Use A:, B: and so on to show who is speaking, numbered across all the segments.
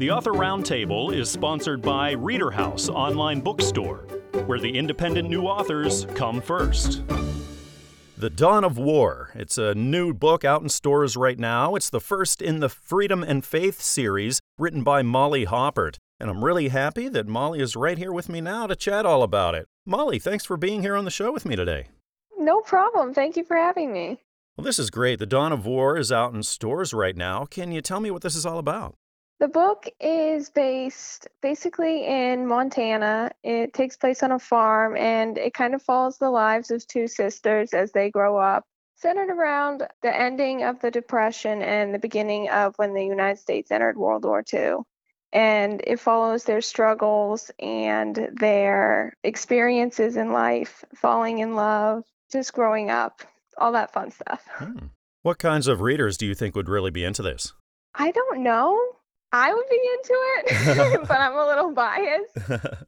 A: The Author Roundtable is sponsored by Reader House Online Bookstore, where the independent new authors come first. The Dawn of War. It's a new book out in stores right now. It's the first in the Freedom and Faith series written by Molly Hoppert. And I'm really happy that Molly is right here with me now to chat all about it. Molly, thanks for being here on the show with me today.
B: No problem. Thank you for having me.
A: Well, this is great. The Dawn of War is out in stores right now. Can you tell me what this is all about?
B: The book is based basically in Montana. It takes place on a farm and it kind of follows the lives of two sisters as they grow up, centered around the ending of the Depression and the beginning of when the United States entered World War II. And it follows their struggles and their experiences in life, falling in love, just growing up, all that fun stuff.
A: Hmm. What kinds of readers do you think would really be into this?
B: I don't know. I would be into it, but I'm a little biased.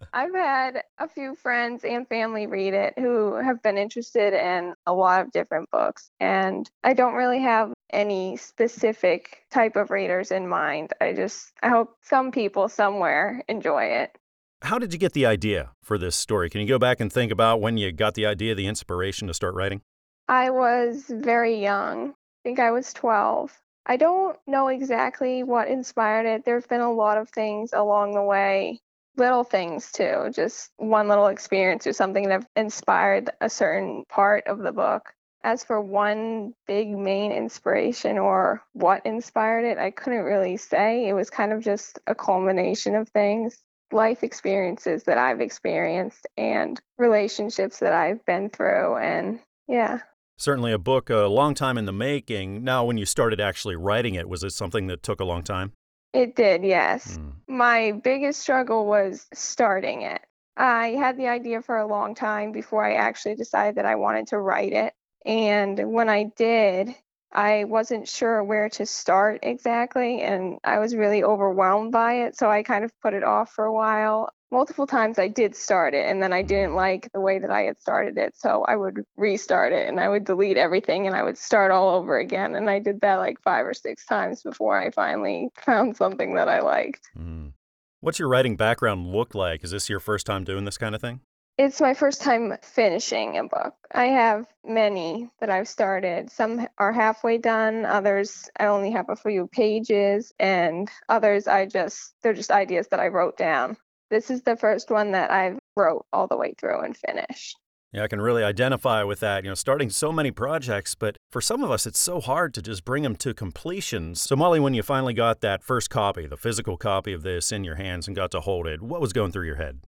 B: I've had a few friends and family read it who have been interested in a lot of different books, and I don't really have any specific type of readers in mind. I just I hope some people somewhere enjoy it.
A: How did you get the idea for this story? Can you go back and think about when you got the idea, the inspiration to start writing?
B: I was very young. I think I was 12 I don't know exactly what inspired it. There's been a lot of things along the way, little things too, just one little experience or something that inspired a certain part of the book. As for one big main inspiration or what inspired it, I couldn't really say. It was kind of just a culmination of things, life experiences that I've experienced and relationships that I've been through. And yeah.
A: Certainly a book a long time in the making. Now, when you started actually writing it, was it something that took a long time?
B: It did, yes. Mm. My biggest struggle was starting it. I had the idea for a long time before I actually decided that I wanted to write it. And when I did, I wasn't sure where to start exactly, and I was really overwhelmed by it. So I kind of put it off for a while multiple times I did start it and then I didn't like the way that I had started it. So I would restart it and I would delete everything and I would start all over again. And I did that like five or six times before I finally found something that I liked. Mm.
A: What's your writing background look like? Is this your first time doing this kind of thing?
B: It's my first time finishing a book. I have many that I've started. Some are halfway done, others I only have a few pages, and others I just, they're just ideas that I wrote down. This is the first one that I've wrote all the way through and finished.
A: Yeah, I can really identify with that. You know, starting so many projects, but for some of us, it's so hard to just bring them to completion. So, Molly, when you finally got that first copy, the physical copy of this in your hands and got to hold it, what was going through your head?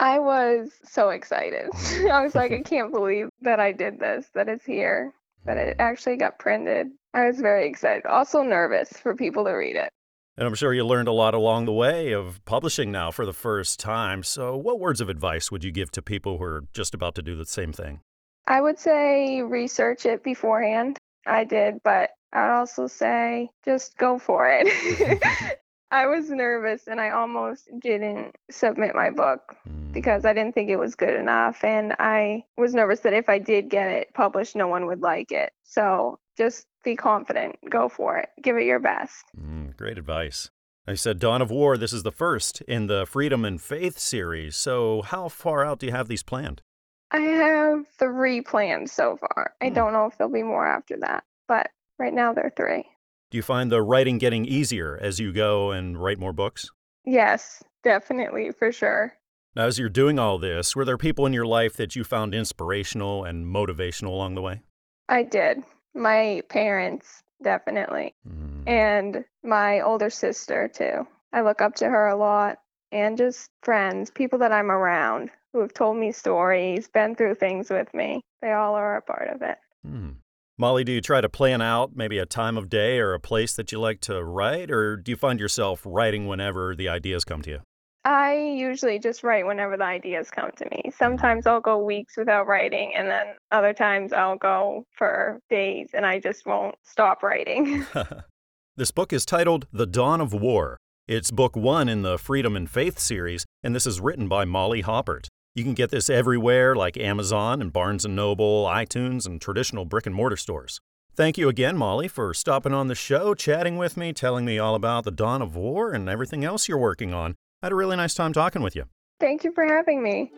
B: I was so excited. I was like, I can't believe that I did this, that it's here, that it mm. actually got printed. I was very excited. Also nervous for people to read it.
A: And I'm sure you learned a lot along the way of publishing now for the first time. So, what words of advice would you give to people who are just about to do the same thing?
B: I would say research it beforehand. I did, but I'd also say just go for it. I was nervous and I almost didn't submit my book mm. because I didn't think it was good enough. And I was nervous that if I did get it published, no one would like it. So just be confident, go for it, give it your best.
A: Mm, great advice. I said Dawn of War, this is the first in the Freedom and Faith series. So, how far out do you have these planned?
B: I have three planned so far. I hmm. don't know if there'll be more after that, but right now there are three.
A: Do you find the writing getting easier as you go and write more books?
B: Yes, definitely, for sure.
A: Now, as you're doing all this, were there people in your life that you found inspirational and motivational along the way?
B: I did. My parents, definitely. Mm. And my older sister, too. I look up to her a lot. And just friends, people that I'm around who have told me stories, been through things with me. They all are a part of it. Mm.
A: Molly, do you try to plan out maybe a time of day or a place that you like to write, or do you find yourself writing whenever the ideas come to you?
B: I usually just write whenever the ideas come to me. Mm-hmm. Sometimes I'll go weeks without writing, and then other times I'll go for days and I just won't stop writing.
A: this book is titled The Dawn of War. It's book one in the Freedom and Faith series, and this is written by Molly Hoppert. You can get this everywhere like Amazon and Barnes & Noble, iTunes, and traditional brick and mortar stores. Thank you again, Molly, for stopping on the show, chatting with me, telling me all about the dawn of war and everything else you're working on. I had a really nice time talking with you.
B: Thank you for having me.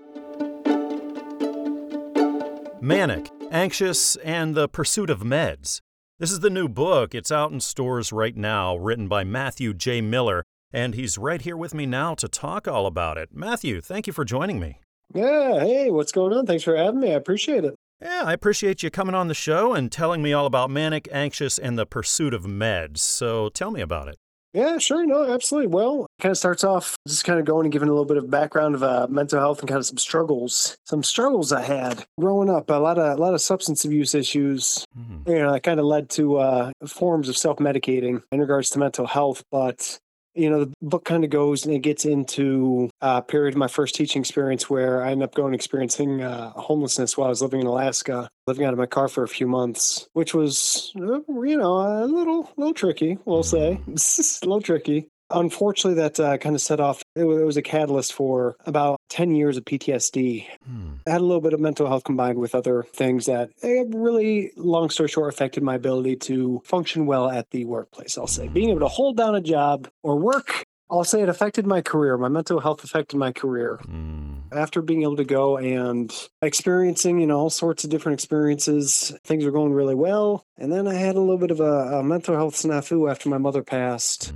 A: Manic, Anxious, and the Pursuit of Meds. This is the new book. It's out in stores right now, written by Matthew J. Miller, and he's right here with me now to talk all about it. Matthew, thank you for joining me.
C: Yeah, hey, what's going on? Thanks for having me. I appreciate it.
A: Yeah, I appreciate you coming on the show and telling me all about manic, anxious, and the pursuit of meds. So tell me about it.
C: Yeah, sure. No, absolutely. Well, kind of starts off just kind of going and giving a little bit of background of uh, mental health and kind of some struggles, some struggles I had growing up. A lot of a lot of substance abuse issues. Mm-hmm. You know, that kind of led to uh, forms of self medicating in regards to mental health. But you know, the book kind of goes and it gets into a period of my first teaching experience where I ended up going experiencing uh, homelessness while I was living in Alaska, living out of my car for a few months, which was, uh, you know, a little, little tricky, we'll say, a little tricky unfortunately, that uh, kind of set off, it was, it was, a catalyst for about 10 years of PTSD. Hmm. I had a little bit of mental health combined with other things that eh, really, long story short, affected my ability to function well at the workplace, I'll say. Being able to hold down a job or work I'll say it affected my career. My mental health affected my career. Mm. After being able to go and experiencing, you know, all sorts of different experiences, things were going really well. And then I had a little bit of a, a mental health snafu after my mother passed.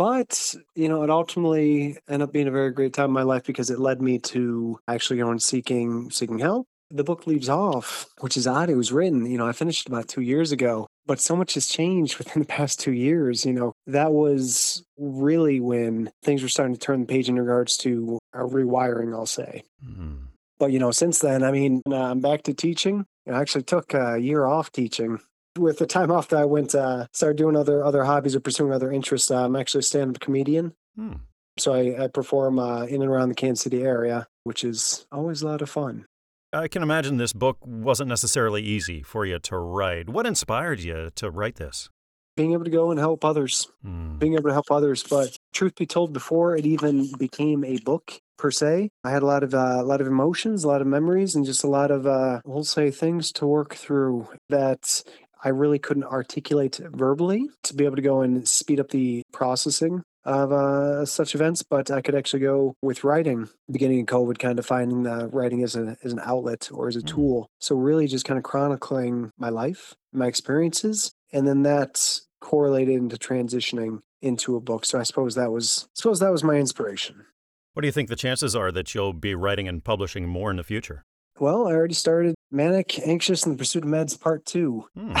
C: But, you know, it ultimately ended up being a very great time in my life because it led me to actually going seeking seeking help. The book leaves off, which is odd. It was written, you know, I finished about two years ago, but so much has changed within the past two years. You know, that was really when things were starting to turn the page in regards to rewiring, I'll say. Mm-hmm. But, you know, since then, I mean, I'm back to teaching. I actually took a year off teaching with the time off that I went, uh, started doing other other hobbies or pursuing other interests. Uh, I'm actually a stand-up comedian. Hmm. So I, I perform uh, in and around the Kansas City area, which is always a lot of fun.
A: I can imagine this book wasn't necessarily easy for you to write. What inspired you to write this?
C: Being able to go and help others, hmm. being able to help others. But truth be told, before it even became a book per se, I had a lot of uh, a lot of emotions, a lot of memories, and just a lot of uh, we'll say things to work through that I really couldn't articulate verbally to be able to go and speed up the processing of uh, such events, but I could actually go with writing. Beginning of COVID, kind of finding the writing as, a, as an outlet or as a mm. tool. So really, just kind of chronicling my life, my experiences, and then that correlated into transitioning into a book. So I suppose that was I suppose that was my inspiration.
A: What do you think the chances are that you'll be writing and publishing more in the future?
C: Well, I already started Manic, Anxious, and the Pursuit of Meds Part 2, hmm.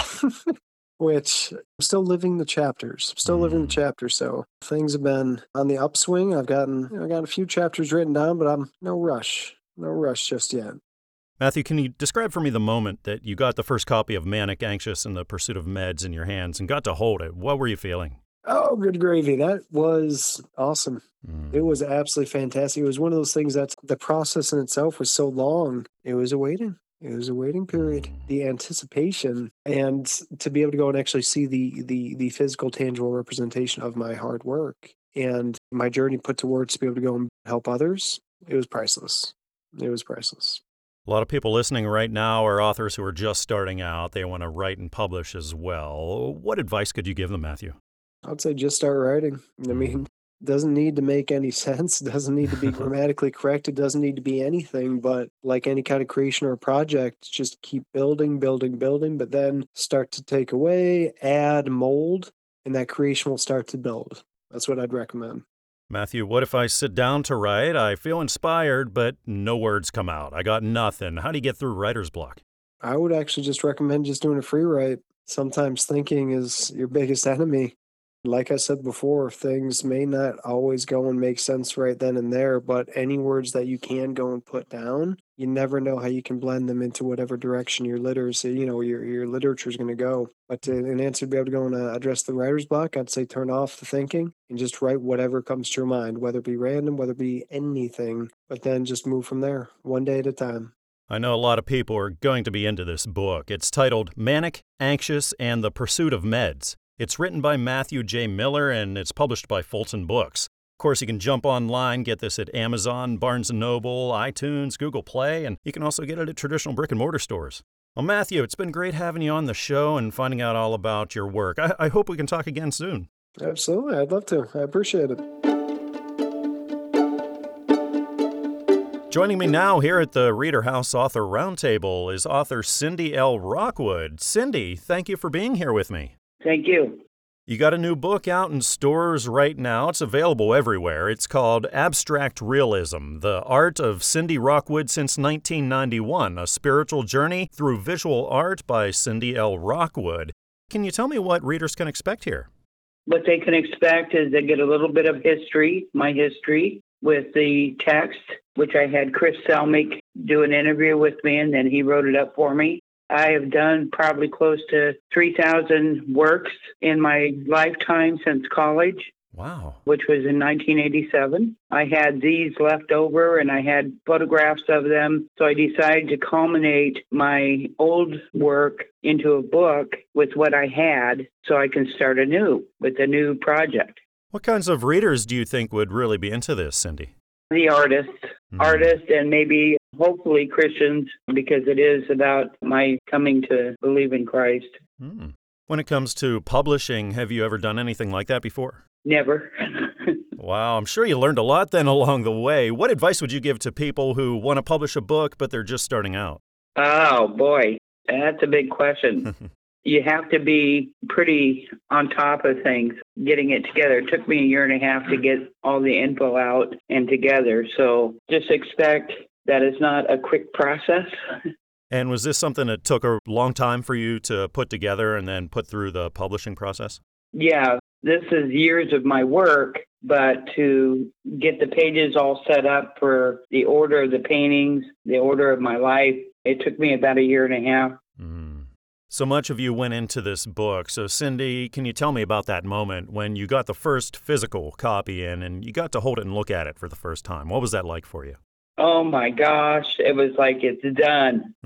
C: which I'm still living the chapters. I'm still mm. living the hmm. chapters. So things have been on the upswing. I've gotten, you know, I got a few chapters written down, but I'm no rush. No rush just yet.
A: Matthew, can you describe for me the moment that you got the first copy of Manic, Anxious, and the Pursuit of Meds in your hands and got to hold it? What were you feeling?
C: Oh, good gravy. That was awesome. Mm. It was absolutely fantastic. It was one of those things that the process in itself was so long. It was a waiting. It was a waiting period, the anticipation, and to be able to go and actually see the the the physical, tangible representation of my hard work and my journey put to words to be able to go and help others. It was priceless. It was priceless.
A: A lot of people listening right now are authors who are just starting out. They want to write and publish as well. What advice could you give them, Matthew?
C: I'd say just start writing. I mm-hmm. mean, doesn't need to make any sense, doesn't need to be grammatically correct, it doesn't need to be anything, but like any kind of creation or project, just keep building, building, building, but then start to take away, add, mold, and that creation will start to build. That's what I'd recommend.
A: Matthew, what if I sit down to write? I feel inspired, but no words come out. I got nothing. How do you get through writer's block?
C: I would actually just recommend just doing a free write. Sometimes thinking is your biggest enemy Like I said before, things may not always go and make sense right then and there, but any words that you can go and put down, you never know how you can blend them into whatever direction your literacy, you know, your your literature is going to go. But to, in answer to be able to go and uh, address the writer's block, I'd say turn off the thinking and just write whatever comes to your mind, whether it be random, whether it be anything, but then just move from there, one day at a time.
A: I know a lot of people are going to be into this book. It's titled Manic, Anxious, and the Pursuit of Meds. It's written by Matthew J. Miller and it's published by Fulton Books. Of course, you can jump online, get this at Amazon, Barnes & Noble, iTunes, Google Play, and you can also get it at traditional brick and mortar stores. Well, Matthew, it's been great having you on the show and finding out all about your work. I, I hope we can talk again soon.
C: Absolutely. I'd love to. I appreciate it.
A: Joining me now here at the Reader House Author Roundtable is author Cindy L. Rockwood. Cindy, thank you for being here with me.
D: Thank you.
A: You got a new book out in stores right now. It's available everywhere. It's called Abstract Realism The Art of Cindy Rockwood Since 1991, a spiritual journey through visual art by Cindy L. Rockwood. Can you tell me what readers can expect here?
D: What they can expect is they get a little bit of history, my history, with the text, which I had Chris Selmick do an interview with me, and then he wrote it up for me. I have done probably close to 3,000 works in my lifetime since college.
A: Wow.
D: Which was in 1987. I had these left over and I had photographs of them. So I decided to culminate my old work into a book with what I had so I can start anew with a new project.
A: What kinds of readers do you think would really be into this, Cindy?
D: The artists, mm-hmm. artists, and maybe hopefully Christians, because it is about my coming to believe in Christ.
A: Mm. When it comes to publishing, have you ever done anything like that before?
D: Never.
A: wow, I'm sure you learned a lot then along the way. What advice would you give to people who want to publish a book but they're just starting out?
D: Oh, boy. That's a big question. you have to be pretty on top of things getting it together. It took me a year and a half to get all the info out and together. So just expect that it's not a quick process.
A: And was this something that took a long time for you to put together and then put through the publishing process?
D: Yeah, this is years of my work, but to get the pages all set up for the order of the paintings, the order of my life, it took me about a year and a half.
A: Mm. So much of you went into this book. So, Cindy, can you tell me about that moment when you got the first physical copy in and you got to hold it and look at it for the first time? What was that like for you?
D: Oh my gosh, it was like it's done.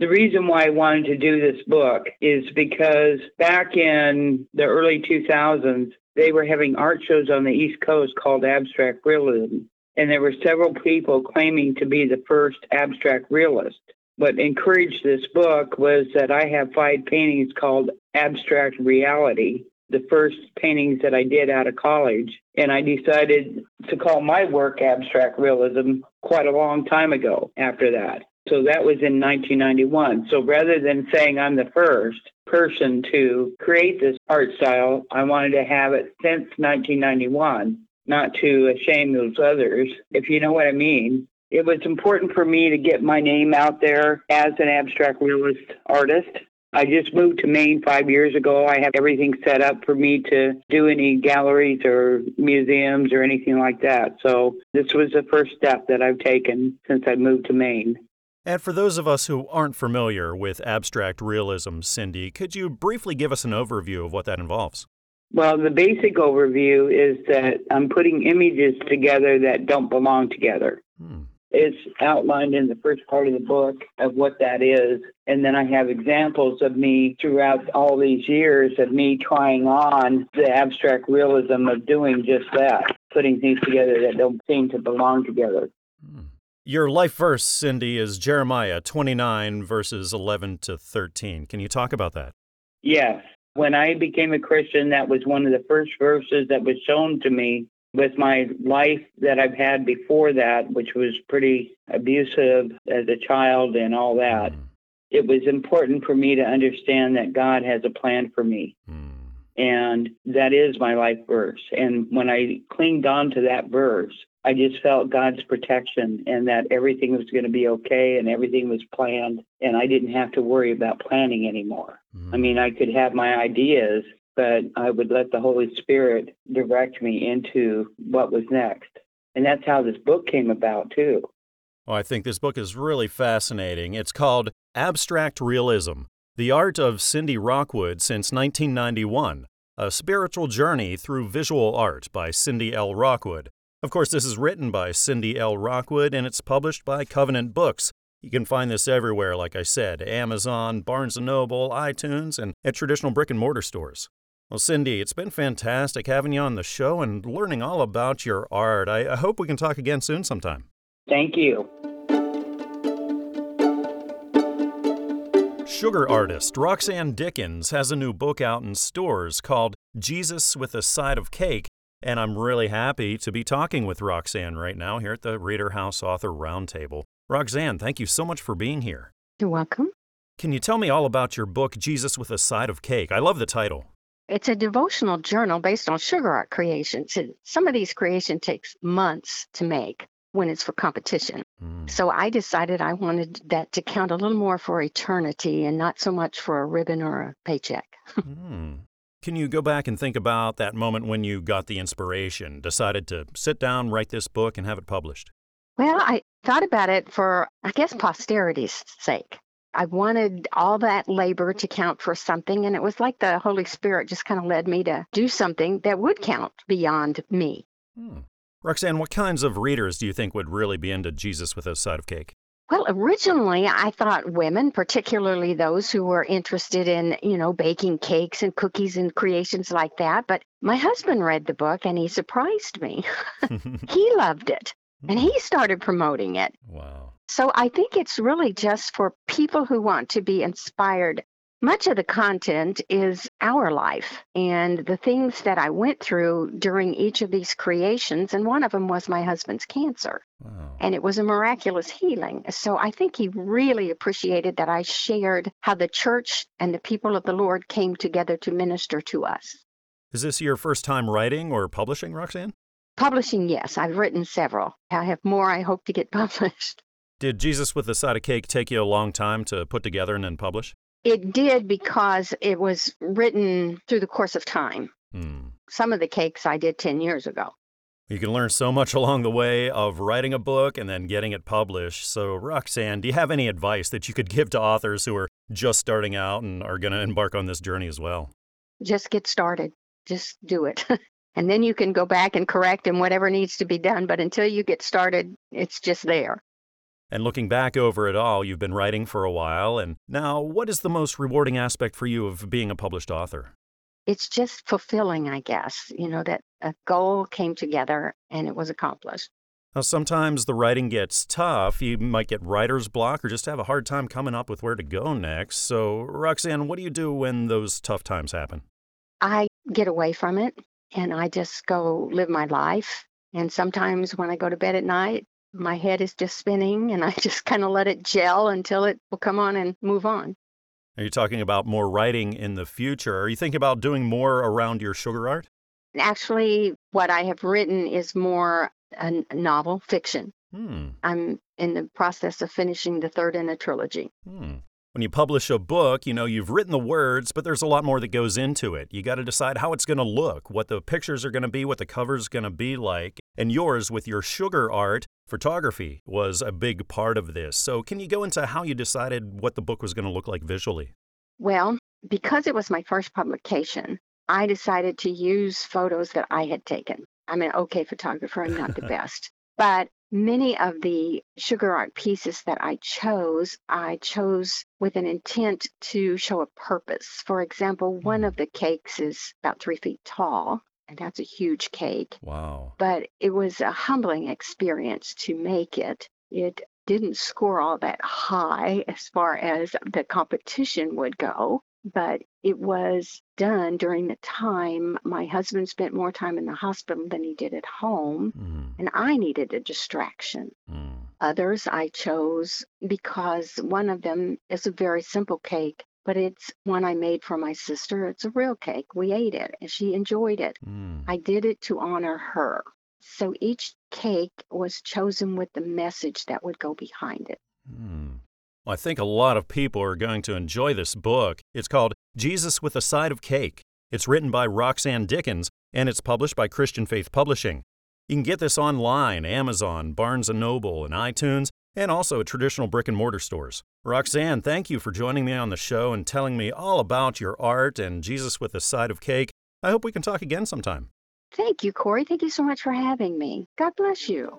D: the reason why I wanted to do this book is because back in the early 2000s, they were having art shows on the East Coast called Abstract Realism. And there were several people claiming to be the first abstract realist what encouraged this book was that I have five paintings called Abstract Reality, the first paintings that I did out of college. And I decided to call my work Abstract Realism quite a long time ago after that. So that was in 1991. So rather than saying I'm the first person to create this art style, I wanted to have it since 1991, not to shame those others, if you know what I mean. It was important for me to get my name out there as an abstract realist artist. I just moved to Maine five years ago. I have everything set up for me to do any galleries or museums or anything like that. So this was the first step that I've taken since I moved to Maine.
A: And for those of us who aren't familiar with abstract realism, Cindy, could you briefly give us an overview of what that involves?
D: Well, the basic overview is that I'm putting images together that don't belong together. Hmm. It's outlined in the first part of the book of what that is. And then I have examples of me throughout all these years of me trying on the abstract realism of doing just that, putting things together that don't seem to belong together.
A: Hmm. Your life verse, Cindy, is Jeremiah 29, verses 11 to 13. Can you talk about that?
D: Yes. When I became a Christian, that was one of the first verses that was shown to me with my life that I've had before that, which was pretty abusive as a child and all that, mm. it was important for me to understand that God has a plan for me. Mm. And that is my life verse. And when I clinged on to that verse, I just felt God's protection and that everything was going to be okay and everything was planned and I didn't have to worry about planning anymore. Mm. I mean, I could have my ideas, but I would let the Holy Spirit direct me into what was next. And that's how this book came about, too.
A: Well, I think this book is really fascinating. It's called Abstract Realism The Art of Cindy Rockwood Since 1991 A Spiritual Journey Through Visual Art by Cindy L. Rockwood. Of course, this is written by Cindy L. Rockwood and it's published by Covenant Books. You can find this everywhere, like I said Amazon, Barnes & Noble, iTunes, and at traditional brick and mortar stores. Well, Cindy, it's been fantastic having you on the show and learning all about your art. I, I hope we can talk again soon sometime.
D: Thank you.
A: Sugar artist Roxanne Dickens has a new book out in stores called Jesus with a Side of Cake, and I'm really happy to be talking with Roxanne right now here at the Reader House Author Roundtable. Roxanne, thank you so much for being here.
E: You're welcome.
A: Can you tell me all about your book, Jesus with a Side of Cake? I love the title.
E: It's a devotional journal based on sugar art creations. And Some of these creations takes months to make when it's for competition. Mm. So I decided I wanted that to count a little more for eternity and not so much for a ribbon or a paycheck.
A: mm. Can you go back and think about that moment when you got the inspiration, decided to sit down, write this book, and have it published?
E: Well, I thought about it for, I guess, posterity's sake. I wanted all that labor to count for something, and it was like the Holy Spirit just kind of led me to do something that would count beyond me.
A: Hmm. Roxanne, what kinds of readers do you think would really be into Jesus with a side of cake?
E: Well, originally I thought women, particularly those who were interested in, you know, baking cakes and cookies and creations like that. But my husband read the book and he surprised me. he loved it and he started promoting it.
A: Wow.
E: So I think it's really just for people who want to be inspired much of the content is our life and the things that I went through during each of these creations. And one of them was my husband's cancer. Wow. And it was a miraculous healing. So I think he really appreciated that I shared how the church and the people of the Lord came together to minister to us.
A: Is this your first time writing or publishing, Roxanne?
E: Publishing, yes. I've written several. I have more I hope to get published.
A: Did Jesus with the Side of Cake take you a long time to put together and then publish?
E: It did because it was written through the course of time. Hmm. Some of the cakes I did 10 years ago.
A: You can learn so much along the way of writing a book and then getting it published. So, Roxanne, do you have any advice that you could give to authors who are just starting out and are going to embark on this journey as well?
E: Just get started. Just do it. and then you can go back and correct and whatever needs to be done. But until you get started, it's just there.
A: And looking back over it all, you've been writing for a while, and now what is the most rewarding aspect for you of being a published author?
E: It's just fulfilling, I guess, you know, that a goal came together and it was accomplished.
A: Now, sometimes the writing gets tough. You might get writer's block or just have a hard time coming up with where to go next. So, Roxanne, what do you do when those tough times happen?
E: I get away from it and I just go live my life. And sometimes when I go to bed at night, my head is just spinning and I just kind of let it gel until it will come on and move on.
A: Are you talking about more writing in the future? Are you thinking about doing more around your sugar art?
E: Actually, what I have written is more a novel fiction. Hmm. I'm in the process of finishing the third in a trilogy. Hmm
A: when you publish a book, you know, you've written the words, but there's a lot more that goes into it. You got to decide how it's going to look, what the pictures are going to be, what the cover's going to be like. And yours, with your sugar art, photography was a big part of this. So, can you go into how you decided what the book was going to look like visually?
E: Well, because it was my first publication, I decided to use photos that I had taken. I'm an okay photographer, I'm not the best. But Many of the sugar art pieces that I chose, I chose with an intent to show a purpose. For example, one of mm. the cakes is about three feet tall, and that's a huge cake.
A: Wow.
E: But it was a humbling experience to make it. It didn't score all that high as far as the competition would go but it was done during the time my husband spent more time in the hospital than he did at home, mm. and I needed a distraction. Mm. Others I chose because one of them is a very simple cake, but it's one I made for my sister. It's a real cake. We ate it and she enjoyed it. Mm. I did it to honor her. So each cake was chosen with the message that would go behind it.
A: Mm. I think a lot of people are going to enjoy this book. It's called Jesus with a Side of Cake It's written by Roxanne Dickens, and it's published by Christian Faith Publishing. You can get this online, Amazon, Barnes & Noble, and iTunes, and also at traditional brick and mortar stores. Roxanne, thank you for joining me on the show and telling me all about your art and Jesus with a side of cake. I hope we can talk again sometime.
E: Thank you, Corey. Thank you so much for having me. God bless you.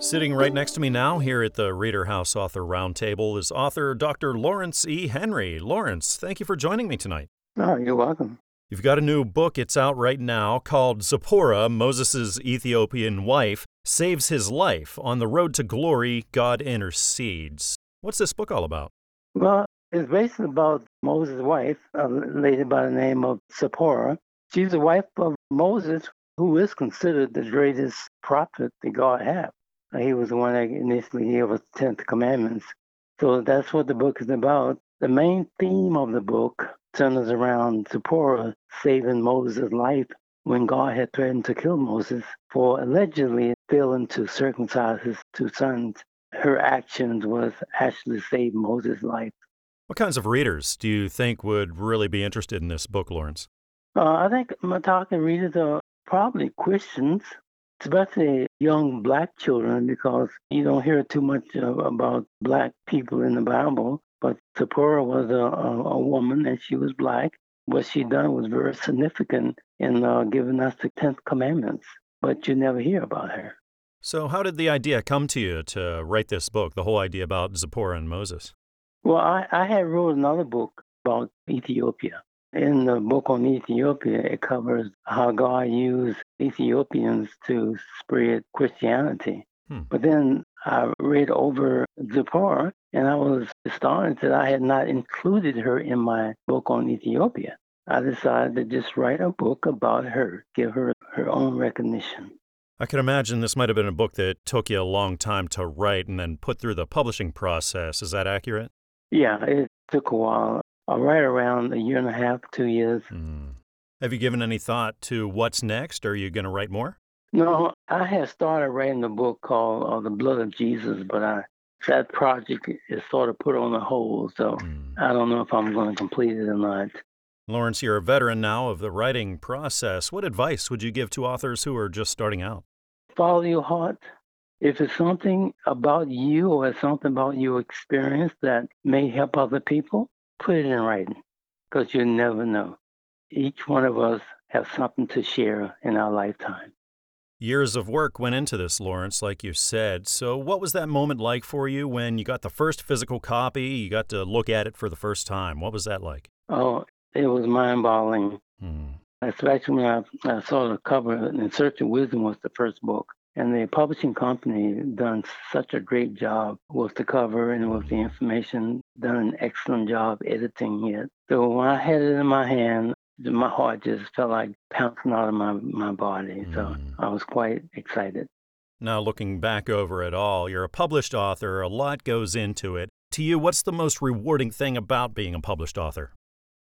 A: Sitting right next to me now here at the Reader House Author Roundtable is author Dr. Lawrence E. Henry. Lawrence, thank you for joining me tonight.
F: Oh, you're welcome.
A: You've got a new book, it's out right now, called Zipporah, Moses' Ethiopian wife, saves his life. On the road to glory, God intercedes. What's this book all about?
F: Well, it's basically about Moses' wife, a lady by the name of Zipporah. She's the wife of Moses, who is considered the greatest prophet that God had. He was the one that initially gave us the Tenth Commandments. So that's what the book is about. The main theme of the book centers around Zipporah saving Moses' life when God had threatened to kill Moses for allegedly failing to circumcise his two sons. Her actions was actually save Moses' life.
A: What kinds of readers do you think would really be interested in this book, Lawrence?
F: Uh, I think my target readers are probably Christians especially young black children, because you don't hear too much about black people in the Bible. But Zipporah was a, a, a woman and she was black. What she done was very significant in uh, giving us the Ten Commandments, but you never hear about her.
A: So, how did the idea come to you to write this book, the whole idea about Zipporah and Moses?
F: Well, I, I had wrote another book about Ethiopia, in the book on Ethiopia, it covers how God used Ethiopians to spread Christianity. Hmm. But then I read over Zipporah, and I was astonished that I had not included her in my book on Ethiopia. I decided to just write a book about her, give her her own recognition.
A: I can imagine this might have been a book that took you a long time to write and then put through the publishing process. Is that accurate?
F: Yeah, it took a while uh, right around a year and a half, two years. Mm.
A: Have you given any thought to what's next? Are you going to write more?
F: No, I had started writing a book called uh, The Blood of Jesus, but I that project is sort of put on the hold, so mm. I don't know if I'm going to complete it or not.
A: Lawrence, you're a veteran now of the writing process. What advice would you give to authors who are just starting out?
F: Follow your heart. If it's something about you or it's something about your experience that may help other people, put it in writing because you never know. Each one of us has something to share in our lifetime.
A: Years of work went into this, Lawrence, like you said. So, what was that moment like for you when you got the first physical copy? You got to look at it for the first time. What was that like?
F: Oh, it was mind boggling. Hmm. Especially when I, I saw the cover, In Search of Wisdom was the first book. And the publishing company done such a great job with the cover and with the information, done an excellent job editing it. So when I had it in my hand, my heart just felt like pouncing out of my, my body. So mm. I was quite excited.
A: Now, looking back over it all, you're a published author, a lot goes into it. To you, what's the most rewarding thing about being a published author?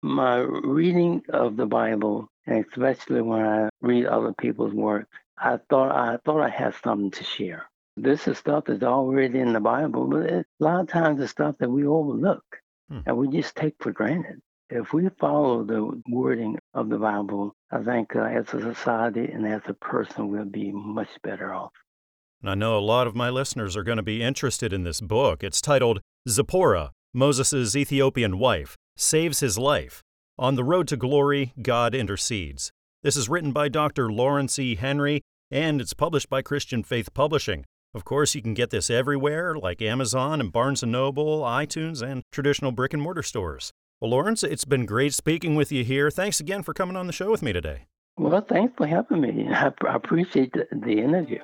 F: My reading of the Bible, and especially when I read other people's work, I thought I thought I had something to share. This is stuff that's already in the Bible, but it, a lot of times it's stuff that we overlook hmm. and we just take for granted. If we follow the wording of the Bible, I think uh, as a society and as a person, we'll be much better off.
A: I know a lot of my listeners are going to be interested in this book. It's titled Zipporah, Moses' Ethiopian wife, saves his life. On the road to glory, God intercedes. This is written by Dr. Lawrence E. Henry, and it's published by Christian Faith Publishing. Of course, you can get this everywhere, like Amazon and Barnes & Noble, iTunes, and traditional brick and mortar stores. Well, Lawrence, it's been great speaking with you here. Thanks again for coming on the show with me today.
F: Well, thanks for having me. I appreciate the, the interview.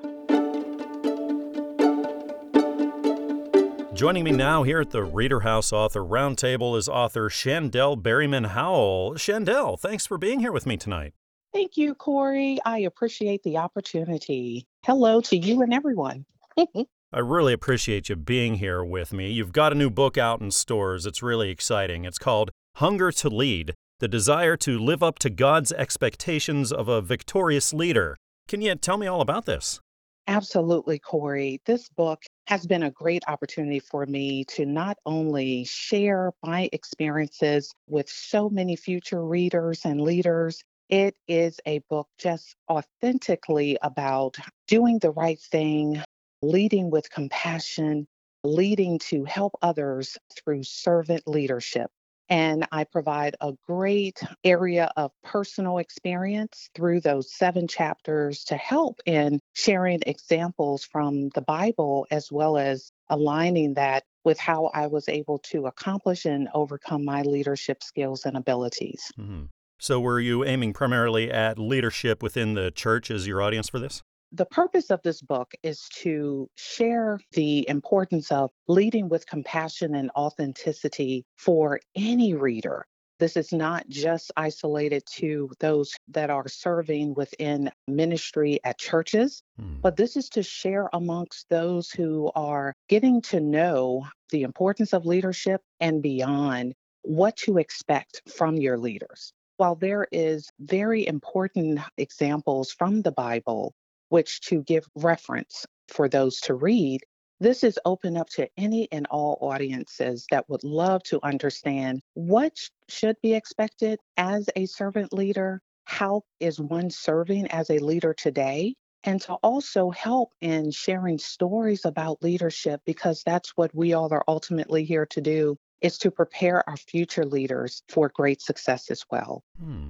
A: Joining me now here at the Reader House Author Roundtable is author Shandell Berryman Howell. Shandell, thanks for being here with me tonight.
G: Thank you, Corey. I appreciate the opportunity. Hello to you and everyone.
A: I really appreciate you being here with me. You've got a new book out in stores. It's really exciting. It's called Hunger to Lead The Desire to Live Up to God's Expectations of a Victorious Leader. Can you tell me all about this?
G: Absolutely, Corey. This book has been a great opportunity for me to not only share my experiences with so many future readers and leaders, it is a book just authentically about doing the right thing, leading with compassion, leading to help others through servant leadership. And I provide a great area of personal experience through those seven chapters to help in sharing examples from the Bible, as well as aligning that with how I was able to accomplish and overcome my leadership skills and abilities.
A: Mm-hmm. So, were you aiming primarily at leadership within the church as your audience for this?
G: The purpose of this book is to share the importance of leading with compassion and authenticity for any reader. This is not just isolated to those that are serving within ministry at churches, hmm. but this is to share amongst those who are getting to know the importance of leadership and beyond what to expect from your leaders. While there is very important examples from the Bible which to give reference for those to read. This is open up to any and all audiences that would love to understand what should be expected as a servant leader, how is one serving as a leader today, and to also help in sharing stories about leadership because that's what we all are ultimately here to do is to prepare our future leaders for great success as well.
A: Hmm.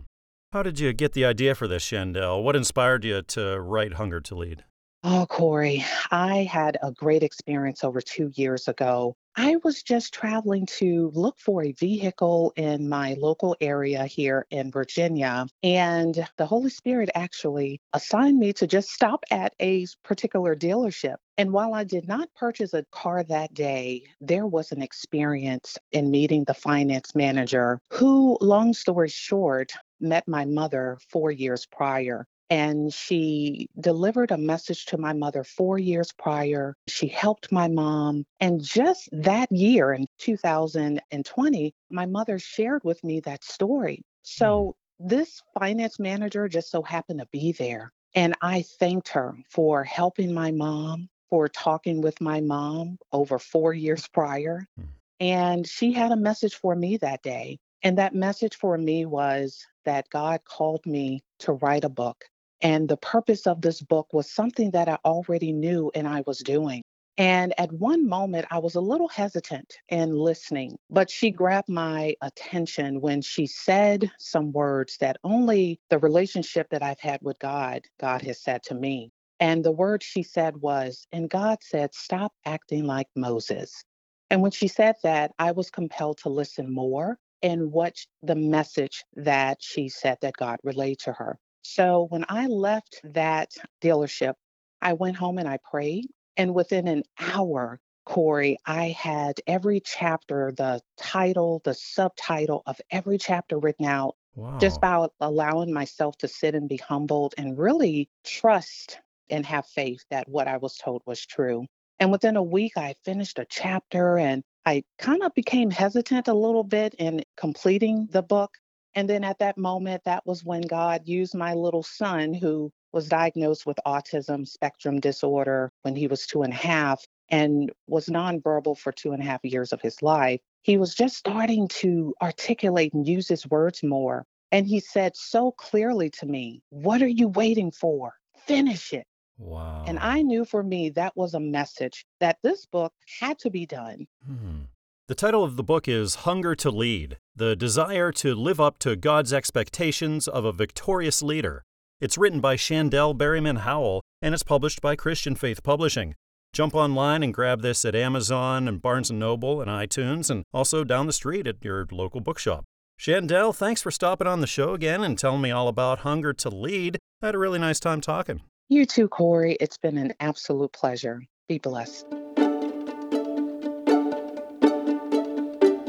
A: How did you get the idea for this, Shandell? What inspired you to write Hunger to Lead?
G: Oh, Corey, I had a great experience over two years ago. I was just traveling to look for a vehicle in my local area here in Virginia. And the Holy Spirit actually assigned me to just stop at a particular dealership. And while I did not purchase a car that day, there was an experience in meeting the finance manager who, long story short, met my mother four years prior. And she delivered a message to my mother four years prior. She helped my mom. And just that year in 2020, my mother shared with me that story. So mm. this finance manager just so happened to be there. And I thanked her for helping my mom, for talking with my mom over four years prior. Mm. And she had a message for me that day. And that message for me was that God called me to write a book. And the purpose of this book was something that I already knew and I was doing. And at one moment, I was a little hesitant in listening, but she grabbed my attention when she said some words that only the relationship that I've had with God, God has said to me. And the word she said was, and God said, stop acting like Moses. And when she said that, I was compelled to listen more and what the message that she said that God relayed to her. So when I left that dealership, I went home and I prayed. And within an hour, Corey, I had every chapter, the title, the subtitle of every chapter written out, wow. just by allowing myself to sit and be humbled and really trust and have faith that what I was told was true. And within a week, I finished a chapter and I kind of became hesitant a little bit in completing the book. And then at that moment, that was when God used my little son, who was diagnosed with autism spectrum disorder when he was two and a half and was nonverbal for two and a half years of his life. He was just starting to articulate and use his words more. And he said so clearly to me, What are you waiting for? Finish it.
A: Wow.
G: And I knew for me that was a message that this book had to be done.
A: Hmm. The title of the book is Hunger to Lead The Desire to Live Up to God's Expectations of a Victorious Leader. It's written by Shandell Berryman Howell and it's published by Christian Faith Publishing. Jump online and grab this at Amazon and Barnes & Noble and iTunes and also down the street at your local bookshop. Shandell, thanks for stopping on the show again and telling me all about Hunger to Lead. I had a really nice time talking.
G: You too, Corey. It's been an absolute pleasure. Be blessed.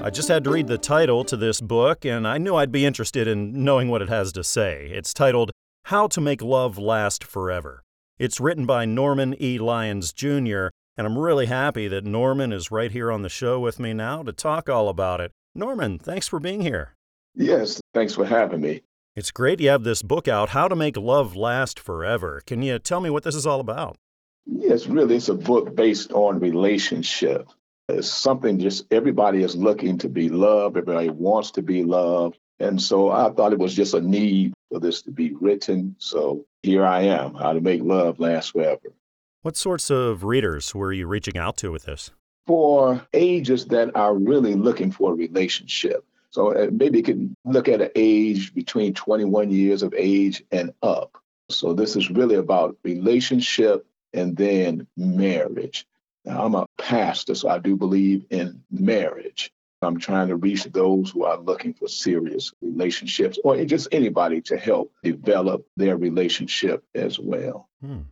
A: I just had to read the title to this book, and I knew I'd be interested in knowing what it has to say. It's titled How to Make Love Last Forever. It's written by Norman E. Lyons Jr., and I'm really happy that Norman is right here on the show with me now to talk all about it. Norman, thanks for being here.
H: Yes, thanks for having me.
A: It's great you have this book out, How to Make Love Last Forever. Can you tell me what this is all about?
H: Yes, really, it's a book based on relationship. It's something just everybody is looking to be loved, everybody wants to be loved. And so I thought it was just a need for this to be written. So here I am, How to Make Love Last Forever.
A: What sorts of readers were you reaching out to with this?
H: For ages that are really looking for a relationship. So uh, maybe you could look at an age between 21 years of age and up. So this is really about relationship and then marriage. Now, I'm a pastor, so I do believe in marriage. I'm trying to reach those who are looking for serious relationships or just anybody to help develop their relationship as well. Hmm.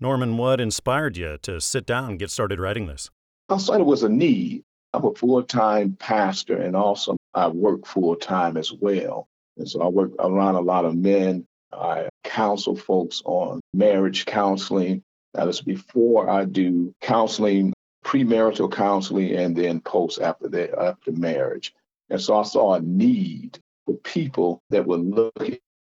A: Norman, what inspired you to sit down and get started writing this?
H: I thought it was a need. I'm a full time pastor and also I work full time as well. And so I work around a lot of men. I counsel folks on marriage counseling. That is before I do counseling premarital counseling and then post after that after marriage. And so I saw a need for people that would look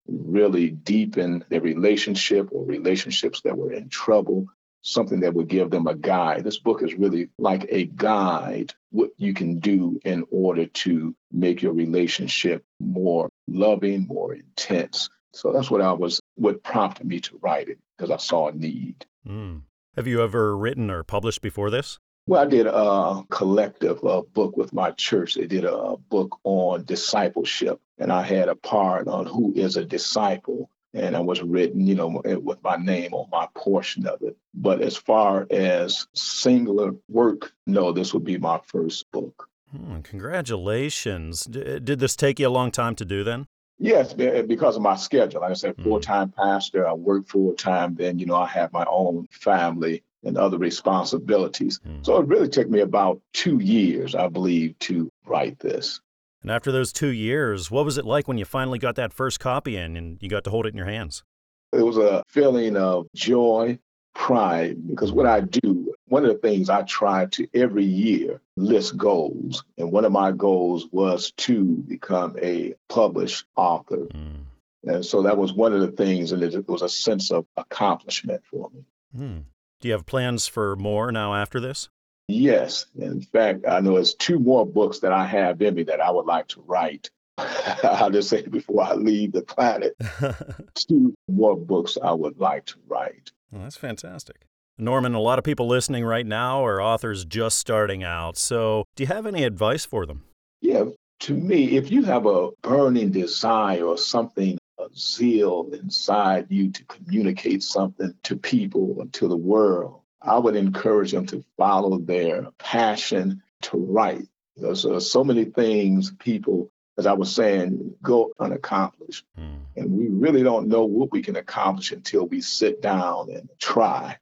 H: really deepen their relationship or relationships that were in trouble, something that would give them a guide. This book is really like a guide, what you can do in order to make your relationship more loving, more intense. So that's what I was, what prompted me to write it, because I saw a need.
A: Mm. Have you ever written or published before this?
H: Well, I did a collective a book with my church. They did a book on discipleship, and I had a part on who is a disciple, and I was written, you know, with my name on my portion of it. But as far as singular work, no, this would be my first book.
A: Hmm, congratulations! D- did this take you a long time to do then?
H: Yes, because of my schedule. Like I said, hmm. full time pastor, I work full time. Then, you know, I have my own family and other responsibilities. Mm. So it really took me about two years, I believe, to write this.
A: And after those two years, what was it like when you finally got that first copy in and you got to hold it in your hands?
H: It was a feeling of joy, pride, because what I do, one of the things I try to every year list goals. And one of my goals was to become a published author. Mm. And so that was one of the things, and it was a sense of accomplishment for me. Mm.
A: Do you have plans for more now after this?
H: Yes. In fact, I know it's two more books that I have in me that I would like to write. I'll just say before I leave the planet, two more books I would like to write.
A: Well, that's fantastic. Norman, a lot of people listening right now are authors just starting out. So, do you have any advice for them?
H: Yeah, to me, if you have a burning desire or something a zeal inside you to communicate something to people and to the world, I would encourage them to follow their passion to write. There's uh, so many things people, as I was saying, go unaccomplished. Mm. And we really don't know what we can accomplish until we sit down and try.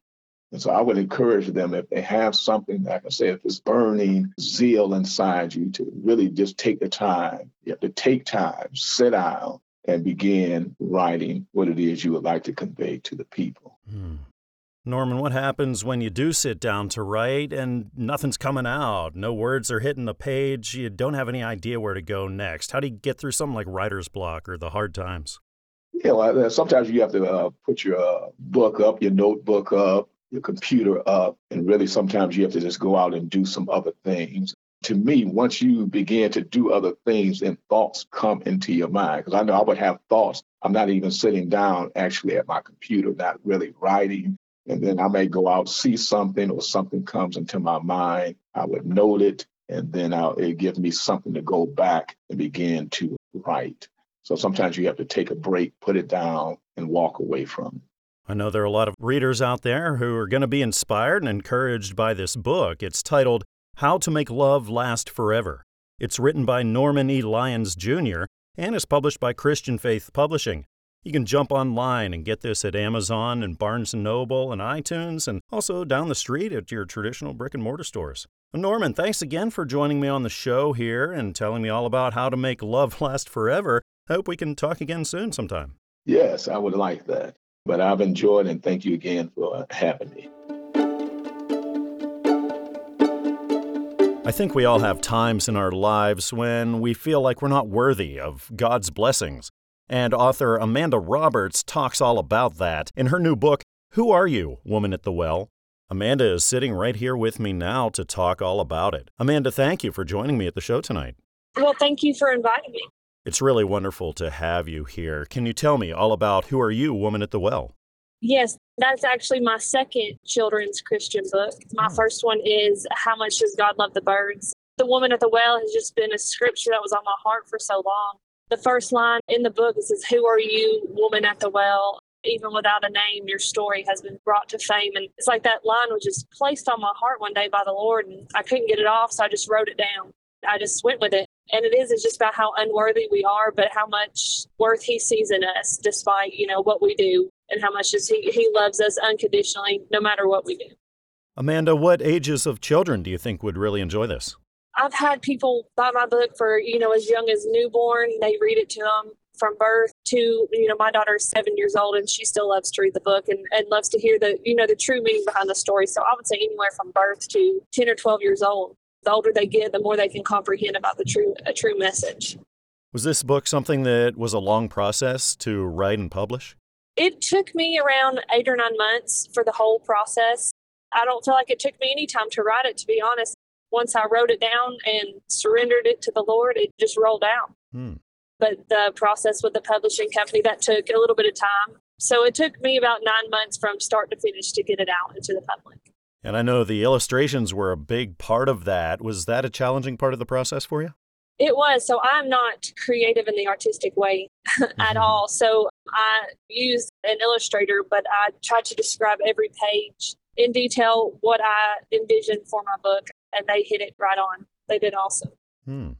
H: And so I would encourage them if they have something, like I say, if it's burning zeal inside you, to really just take the time. You have to take time, sit down, and begin writing what it is you would like to convey to the people. Hmm.
A: Norman, what happens when you do sit down to write and nothing's coming out? No words are hitting the page. You don't have any idea where to go next. How do you get through something like writer's block or the hard times?
H: Yeah, well, sometimes you have to uh, put your uh, book up, your notebook up, your computer up, and really sometimes you have to just go out and do some other things to me, once you begin to do other things, then thoughts come into your mind. Because I know I would have thoughts. I'm not even sitting down actually at my computer, not really writing. And then I may go out, see something, or something comes into my mind. I would note it, and then I'll, it gives me something to go back and begin to write. So sometimes you have to take a break, put it down, and walk away from it.
A: I know there are a lot of readers out there who are going to be inspired and encouraged by this book. It's titled how to Make Love Last Forever. It's written by Norman E. Lyons Jr. and is published by Christian Faith Publishing. You can jump online and get this at Amazon and Barnes & Noble and iTunes and also down the street at your traditional brick and mortar stores. Norman, thanks again for joining me on the show here and telling me all about how to make love last forever. I hope we can talk again soon sometime.
H: Yes, I would like that. But I've enjoyed and thank you again for having me.
A: I think we all have times in our lives when we feel like we're not worthy of God's blessings. And author Amanda Roberts talks all about that in her new book, Who Are You, Woman at the Well? Amanda is sitting right here with me now to talk all about it. Amanda, thank you for joining me at the show tonight.
I: Well, thank you for inviting me.
A: It's really wonderful to have you here. Can you tell me all about Who Are You, Woman at the Well?
I: Yes, that's actually my second children's Christian book. My oh. first one is How Much Does God Love the Birds? The Woman at the Well has just been a scripture that was on my heart for so long. The first line in the book says, Who are you, woman at the well? even without a name, your story has been brought to fame. And it's like that line was just placed on my heart one day by the Lord, and I couldn't get it off, so I just wrote it down. I just went with it. And it is, it's just about how unworthy we are, but how much worth He sees in us, despite, you know, what we do, and how much he, he loves us unconditionally, no matter what we do.
A: Amanda, what ages of children do you think would really enjoy this?
I: I've had people buy my book for, you know, as young as newborn. They read it to them from birth to you know my daughter is seven years old and she still loves to read the book and, and loves to hear the you know the true meaning behind the story. So i would say anywhere from birth to 10 or 12 years old the older they get the more they can comprehend about the true a true message.
A: Was this book something that was a long process to write and publish?
I: It took me around eight or nine months for the whole process. I don't feel like it took me any time to write it to be honest once i wrote it down and surrendered it to the lord it just rolled out hmm but the process with the publishing company that took a little bit of time. So it took me about nine months from start to finish to get it out into the public.
A: And I know the illustrations were a big part of that. Was that a challenging part of the process for you?
I: It was. So I'm not creative in the artistic way at mm-hmm. all. So I used an illustrator, but I tried to describe every page in detail what I envisioned for my book, and they hit it right on. They did awesome. Hmm.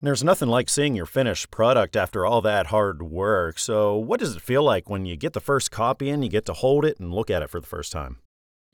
A: There's nothing like seeing your finished product after all that hard work. So, what does it feel like when you get the first copy and you get to hold it and look at it for the first time?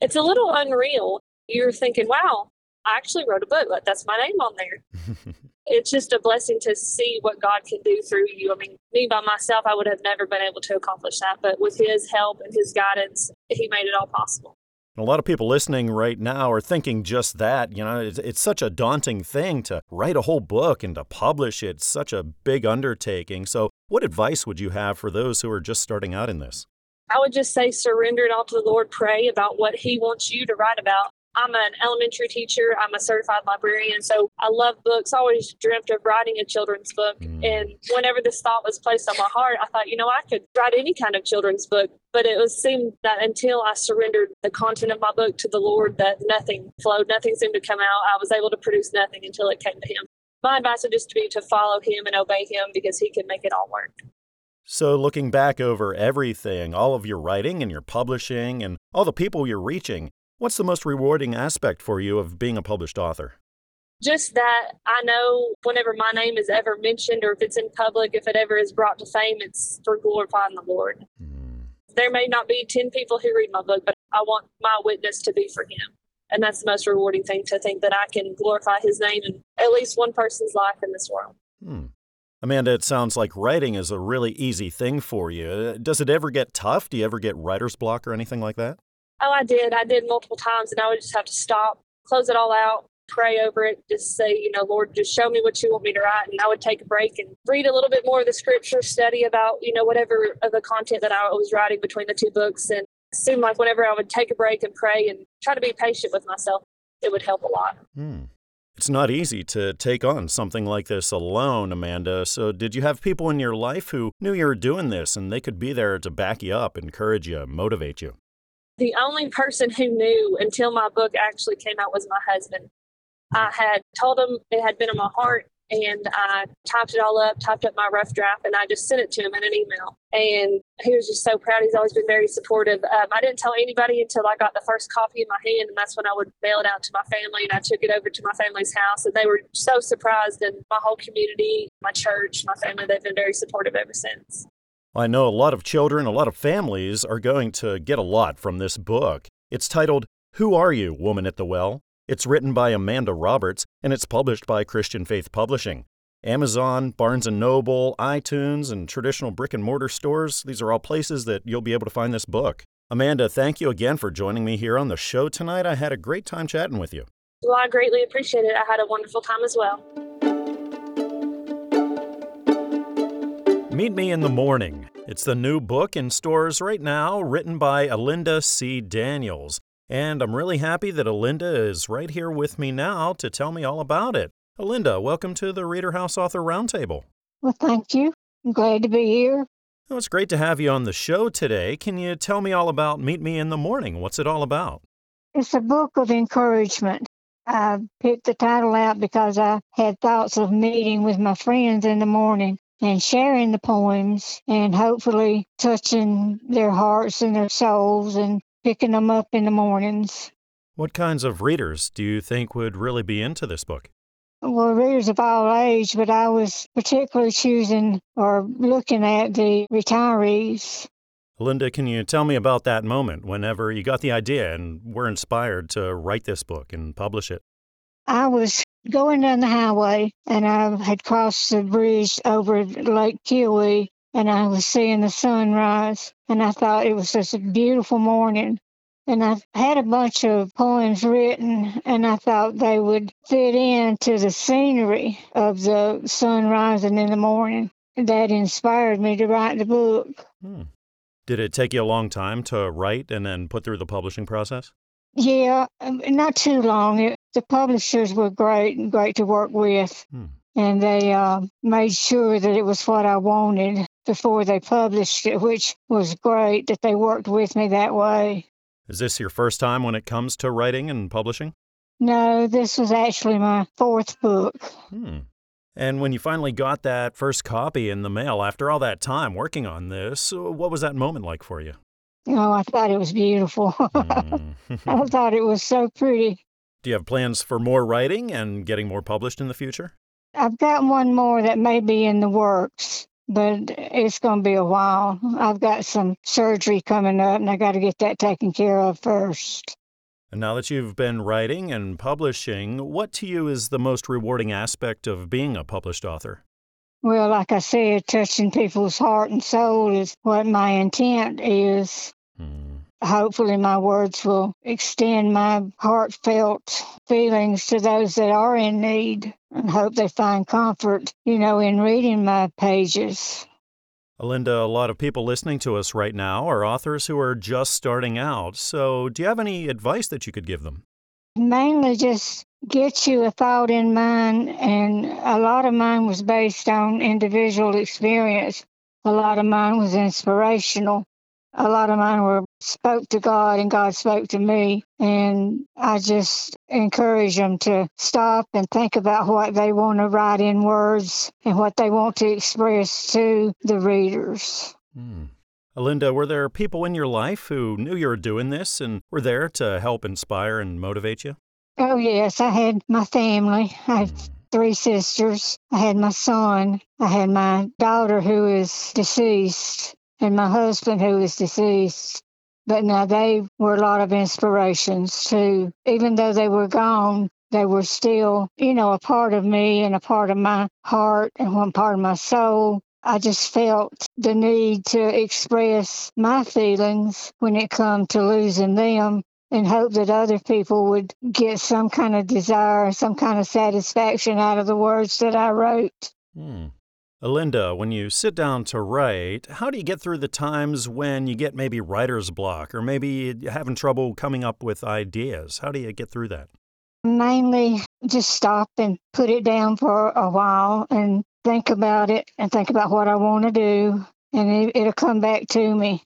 I: It's a little unreal. You're thinking, wow, I actually wrote a book, but that's my name on there. it's just a blessing to see what God can do through you. I mean, me by myself, I would have never been able to accomplish that, but with His help and His guidance, He made it all possible.
A: A lot of people listening right now are thinking just that. You know, it's, it's, such a daunting thing to write a whole book and to publish it. It's such a big undertaking. So, what advice would you have for those who are just starting out in this?
I: I would just say surrender it all to the Lord, pray about what He wants you to write about, I'm an elementary teacher. I'm a certified librarian. So I love books. I always dreamt of writing a children's book. Mm. And whenever this thought was placed on my heart, I thought, you know, I could write any kind of children's book. But it was seemed that until I surrendered the content of my book to the Lord, that nothing flowed, nothing seemed to come out. I was able to produce nothing until it came to Him. My advice would just be to follow Him and obey Him because He can make it all work.
A: So, looking back over everything, all of your writing and your publishing and all the people you're reaching, What's the most rewarding aspect for you of being a published author?
I: Just that I know whenever my name is ever mentioned or if it's in public, if it ever is brought to fame, it's for glorifying the Lord. Mm. There may not be 10 people who read my book, but I want my witness to be for Him. And that's the most rewarding thing to think that I can glorify His name in at least one person's life in this world. Hmm.
A: Amanda, it sounds like writing is a really easy thing for you. Does it ever get tough? Do you ever get writer's block or anything like that?
I: Oh, I did. I did multiple times, and I would just have to stop, close it all out, pray over it, just say, you know, Lord, just show me what you want me to write. And I would take a break and read a little bit more of the scripture, study about, you know, whatever of the content that I was writing between the two books. And it seemed like whenever I would take a break and pray and try to be patient with myself, it would help a lot. Hmm.
A: It's not easy to take on something like this alone, Amanda. So, did you have people in your life who knew you were doing this and they could be there to back you up, encourage you, motivate you?
I: The only person who knew until my book actually came out was my husband. I had told him it had been in my heart and I typed it all up, typed up my rough draft, and I just sent it to him in an email. And he was just so proud. He's always been very supportive. Um, I didn't tell anybody until I got the first copy in my hand, and that's when I would mail it out to my family. And I took it over to my family's house, and they were so surprised. And my whole community, my church, my family, they've been very supportive ever since.
A: I know a lot of children, a lot of families are going to get a lot from this book. It's titled, Who Are You, Woman at the Well? It's written by Amanda Roberts and it's published by Christian Faith Publishing. Amazon, Barnes & Noble, iTunes, and traditional brick and mortar stores, these are all places that you'll be able to find this book. Amanda, thank you again for joining me here on the show tonight. I had a great time chatting with you.
I: Well, I greatly appreciate it. I had a wonderful time as well.
A: Meet Me in the Morning. It's the new book in stores right now, written by Alinda C. Daniels. And I'm really happy that Alinda is right here with me now to tell me all about it. Alinda, welcome to the Reader House Author Roundtable.
J: Well, thank you. I'm glad to be here.
A: Well, it's great to have you on the show today. Can you tell me all about Meet Me in the Morning? What's it all about?
J: It's a book of encouragement. I picked the title out because I had thoughts of meeting with my friends in the morning and sharing the poems and hopefully touching their hearts and their souls and picking them up in the mornings.
A: What kinds of readers do you think would really be into this book?
J: Well, readers of all age, but I was particularly choosing or looking at the retirees.
A: Linda, can you tell me about that moment whenever you got the idea and were inspired to write this book and publish it?
J: I was going down the highway and I had crossed the bridge over Lake Keowee and I was seeing the sunrise and I thought it was just a beautiful morning. And I had a bunch of poems written and I thought they would fit into the scenery of the sun rising in the morning. That inspired me to write the book.
A: Hmm. Did it take you a long time to write and then put through the publishing process?
J: Yeah, not too long. It, the publishers were great and great to work with. Hmm. And they uh, made sure that it was what I wanted before they published it, which was great that they worked with me that way.
A: Is this your first time when it comes to writing and publishing?
J: No, this was actually my fourth book.
A: Hmm. And when you finally got that first copy in the mail after all that time working on this, what was that moment like for you?
J: Oh, I thought it was beautiful. mm. I thought it was so pretty.
A: Do you have plans for more writing and getting more published in the future?
J: I've got one more that may be in the works, but it's going to be a while. I've got some surgery coming up and I got to get that taken care of first.
A: And now that you've been writing and publishing, what to you is the most rewarding aspect of being a published author?
J: Well, like I said, touching people's heart and soul is what my intent is. Hmm. Hopefully, my words will extend my heartfelt feelings to those that are in need and hope they find comfort, you know, in reading my pages.
A: Alinda, a lot of people listening to us right now are authors who are just starting out. So, do you have any advice that you could give them?
J: Mainly just get you a thought in mind, and a lot of mine was based on individual experience. A lot of mine was inspirational a lot of mine were spoke to God and God spoke to me. And I just encourage them to stop and think about what they want to write in words and what they want to express to the readers.
A: Hmm. Alinda, were there people in your life who knew you were doing this and were there to help inspire and motivate you?
J: Oh, yes. I had my family. I had hmm. three sisters. I had my son. I had my daughter who is deceased and my husband who is deceased. But now they were a lot of inspirations too. Even though they were gone, they were still, you know, a part of me and a part of my heart and one part of my soul. I just felt the need to express my feelings when it come to losing them and hope that other people would get some kind of desire, some kind of satisfaction out of the words that I wrote.
A: Hmm. Alinda, when you sit down to write, how do you get through the times when you get maybe writer's block or maybe having trouble coming up with ideas? How do you get through that?
J: Mainly just stop and put it down for a while and think about it and think about what I want to do, and it, will come back to me.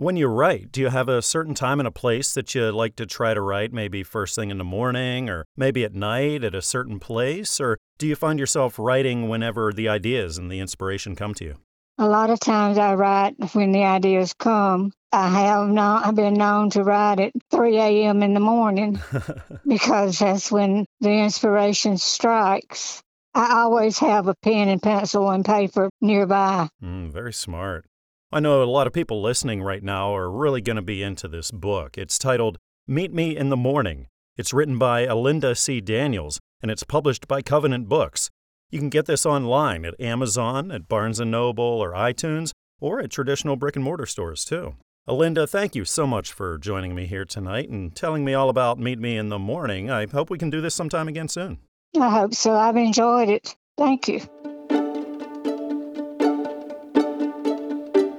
A: When you write, do you have a certain time and a place that you like to try to write? Maybe first thing in the morning or maybe at night at a certain place? Or do you find yourself writing whenever the ideas and the inspiration come to you?
J: A lot of times I write when the ideas come. I have not I've been known to write at 3 a.m. in the morning because that's when the inspiration strikes. I always have a pen and pencil and paper nearby.
A: Mm, very smart. I know a lot of people listening right now are really going to be into this book. It's titled Meet Me in the Morning. It's written by Alinda C. Daniels and it's published by Covenant Books. You can get this online at Amazon, at Barnes & Noble or iTunes, or at traditional brick and mortar stores too. Alinda, thank you so much for joining me here tonight and telling me all about Meet Me in the Morning. I hope we can do this sometime again soon.
J: I hope so. I've enjoyed it. Thank you.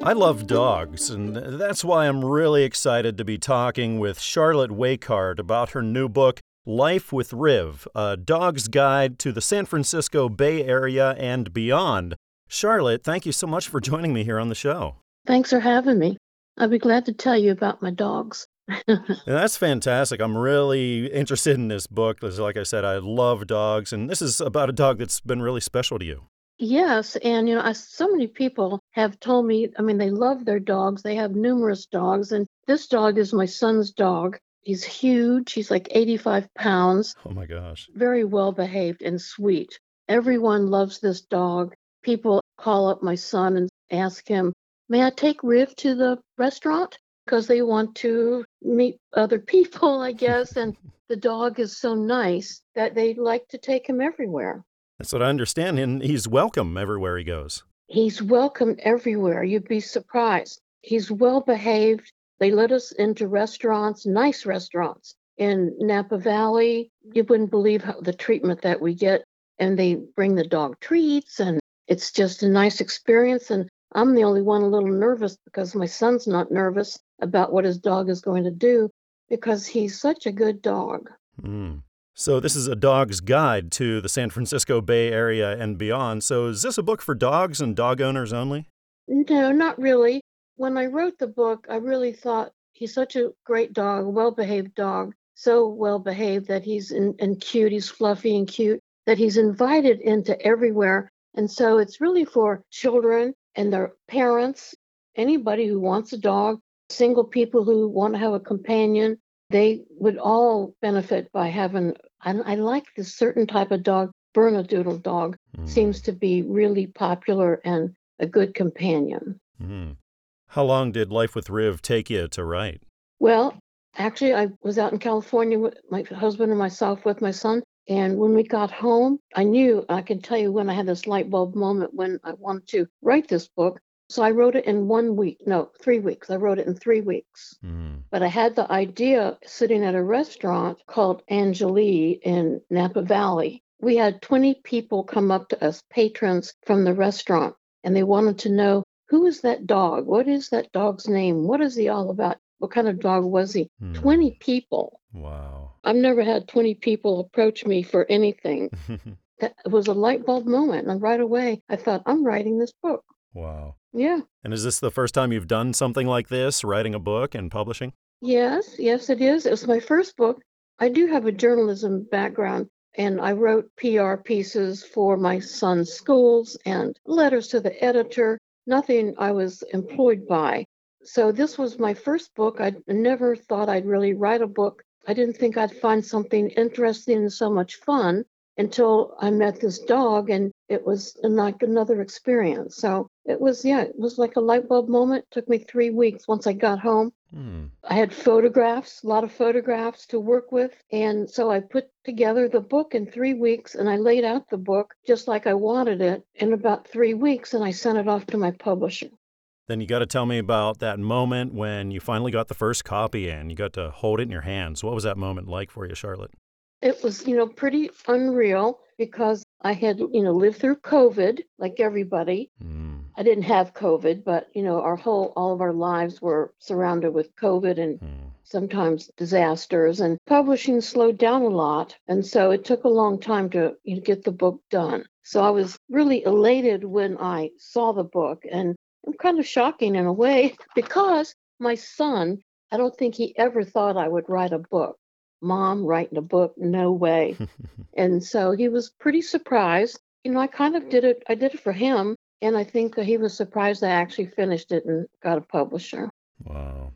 A: I love dogs, and that's why I'm really excited to be talking with Charlotte Waycart about her new book, Life with Riv A Dog's Guide to the San Francisco Bay Area and Beyond. Charlotte, thank you so much for joining me here on the show.
K: Thanks for having me. I'll be glad to tell you about my dogs.
A: that's fantastic. I'm really interested in this book. Like I said, I love dogs, and this is about a dog that's been really special to you.
K: Yes, and you know, I, so many people have told me. I mean, they love their dogs. They have numerous dogs, and this dog is my son's dog. He's huge. He's like 85 pounds.
A: Oh my gosh.
K: Very well behaved and sweet. Everyone loves this dog. People call up my son and ask him, May I take Riv to the restaurant? Because they want to meet other people, I guess. and the dog is so nice that they like to take him everywhere.
A: That's what I understand. And he's welcome everywhere he goes.
K: He's welcome everywhere. You'd be surprised. He's well behaved. They let us into restaurants, nice restaurants in Napa Valley. You wouldn't believe how, the treatment that we get. And they bring the dog treats, and it's just a nice experience. And I'm the only one a little nervous because my son's not nervous about what his dog is going to do because he's such a good dog.
A: Mm. So, this is a dog's guide to the San Francisco Bay Area and beyond. So, is this a book for dogs and dog owners only?
K: No, not really. When I wrote the book, I really thought he's such a great dog, well behaved dog, so well behaved that he's in, and cute, he's fluffy and cute, that he's invited into everywhere. And so, it's really for children and their parents, anybody who wants a dog, single people who want to have a companion, they would all benefit by having. I, I like this certain type of dog. Bernedoodle dog mm. seems to be really popular and a good companion.
A: Mm. How long did Life with Riv take you to write?
K: Well, actually, I was out in California with my husband and myself with my son. And when we got home, I knew I can tell you when I had this light bulb moment when I wanted to write this book. So I wrote it in one week, no, three weeks. I wrote it in three weeks. Mm. But I had the idea sitting at a restaurant called Angelie in Napa Valley. We had 20 people come up to us, patrons from the restaurant, and they wanted to know who is that dog? What is that dog's name? What is he all about? What kind of dog was he? Mm. 20 people.
A: Wow.
K: I've never had 20 people approach me for anything. that was a light bulb moment. And right away, I thought, I'm writing this book.
A: Wow.
K: Yeah.
A: And is this the first time you've done something like this, writing a book and publishing?
K: Yes, yes, it is. It was my first book. I do have a journalism background, and I wrote PR pieces for my son's schools and letters to the editor, nothing I was employed by. So this was my first book. I never thought I'd really write a book. I didn't think I'd find something interesting and so much fun until I met this dog and it was like another experience. So it was, yeah, it was like a light bulb moment. It took me three weeks once I got home. Hmm. I had photographs, a lot of photographs to work with. And so I put together the book in three weeks and I laid out the book just like I wanted it in about three weeks and I sent it off to my publisher.
A: Then you got to tell me about that moment when you finally got the first copy and you got to hold it in your hands. What was that moment like for you, Charlotte?
K: It was, you know, pretty unreal because I had, you know, lived through COVID like everybody. Mm. I didn't have COVID, but, you know, our whole, all of our lives were surrounded with COVID and mm. sometimes disasters. And publishing slowed down a lot. And so it took a long time to you know, get the book done. So I was really elated when I saw the book. And I'm kind of shocking in a way because my son, I don't think he ever thought I would write a book mom writing a book? No way. And so he was pretty surprised. You know i kind of did it i did it for him and i think he was surprised i actually finished it and got a publisher.
A: Wow.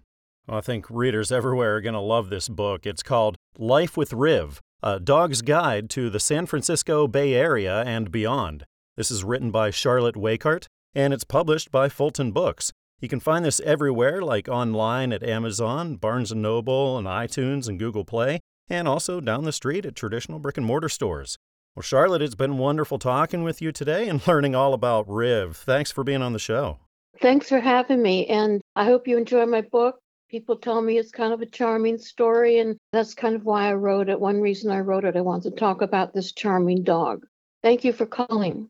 A: Well, i think readers everywhere are going to love this book. It's called life with riv a dog's guide to the san francisco bay area and beyond. This is written by charlotte waycart and it's published by fulton books you can find this everywhere, like online at Amazon, Barnes & Noble, and iTunes and Google Play, and also down the street at traditional brick and mortar stores. Well, Charlotte, it's been wonderful talking with you today and learning all about Riv. Thanks for being on the show.
K: Thanks for having me, and I hope you enjoy my book. People tell me it's kind of a charming story, and that's kind of why I wrote it. One reason I wrote it, I want to talk about this charming dog. Thank you for calling.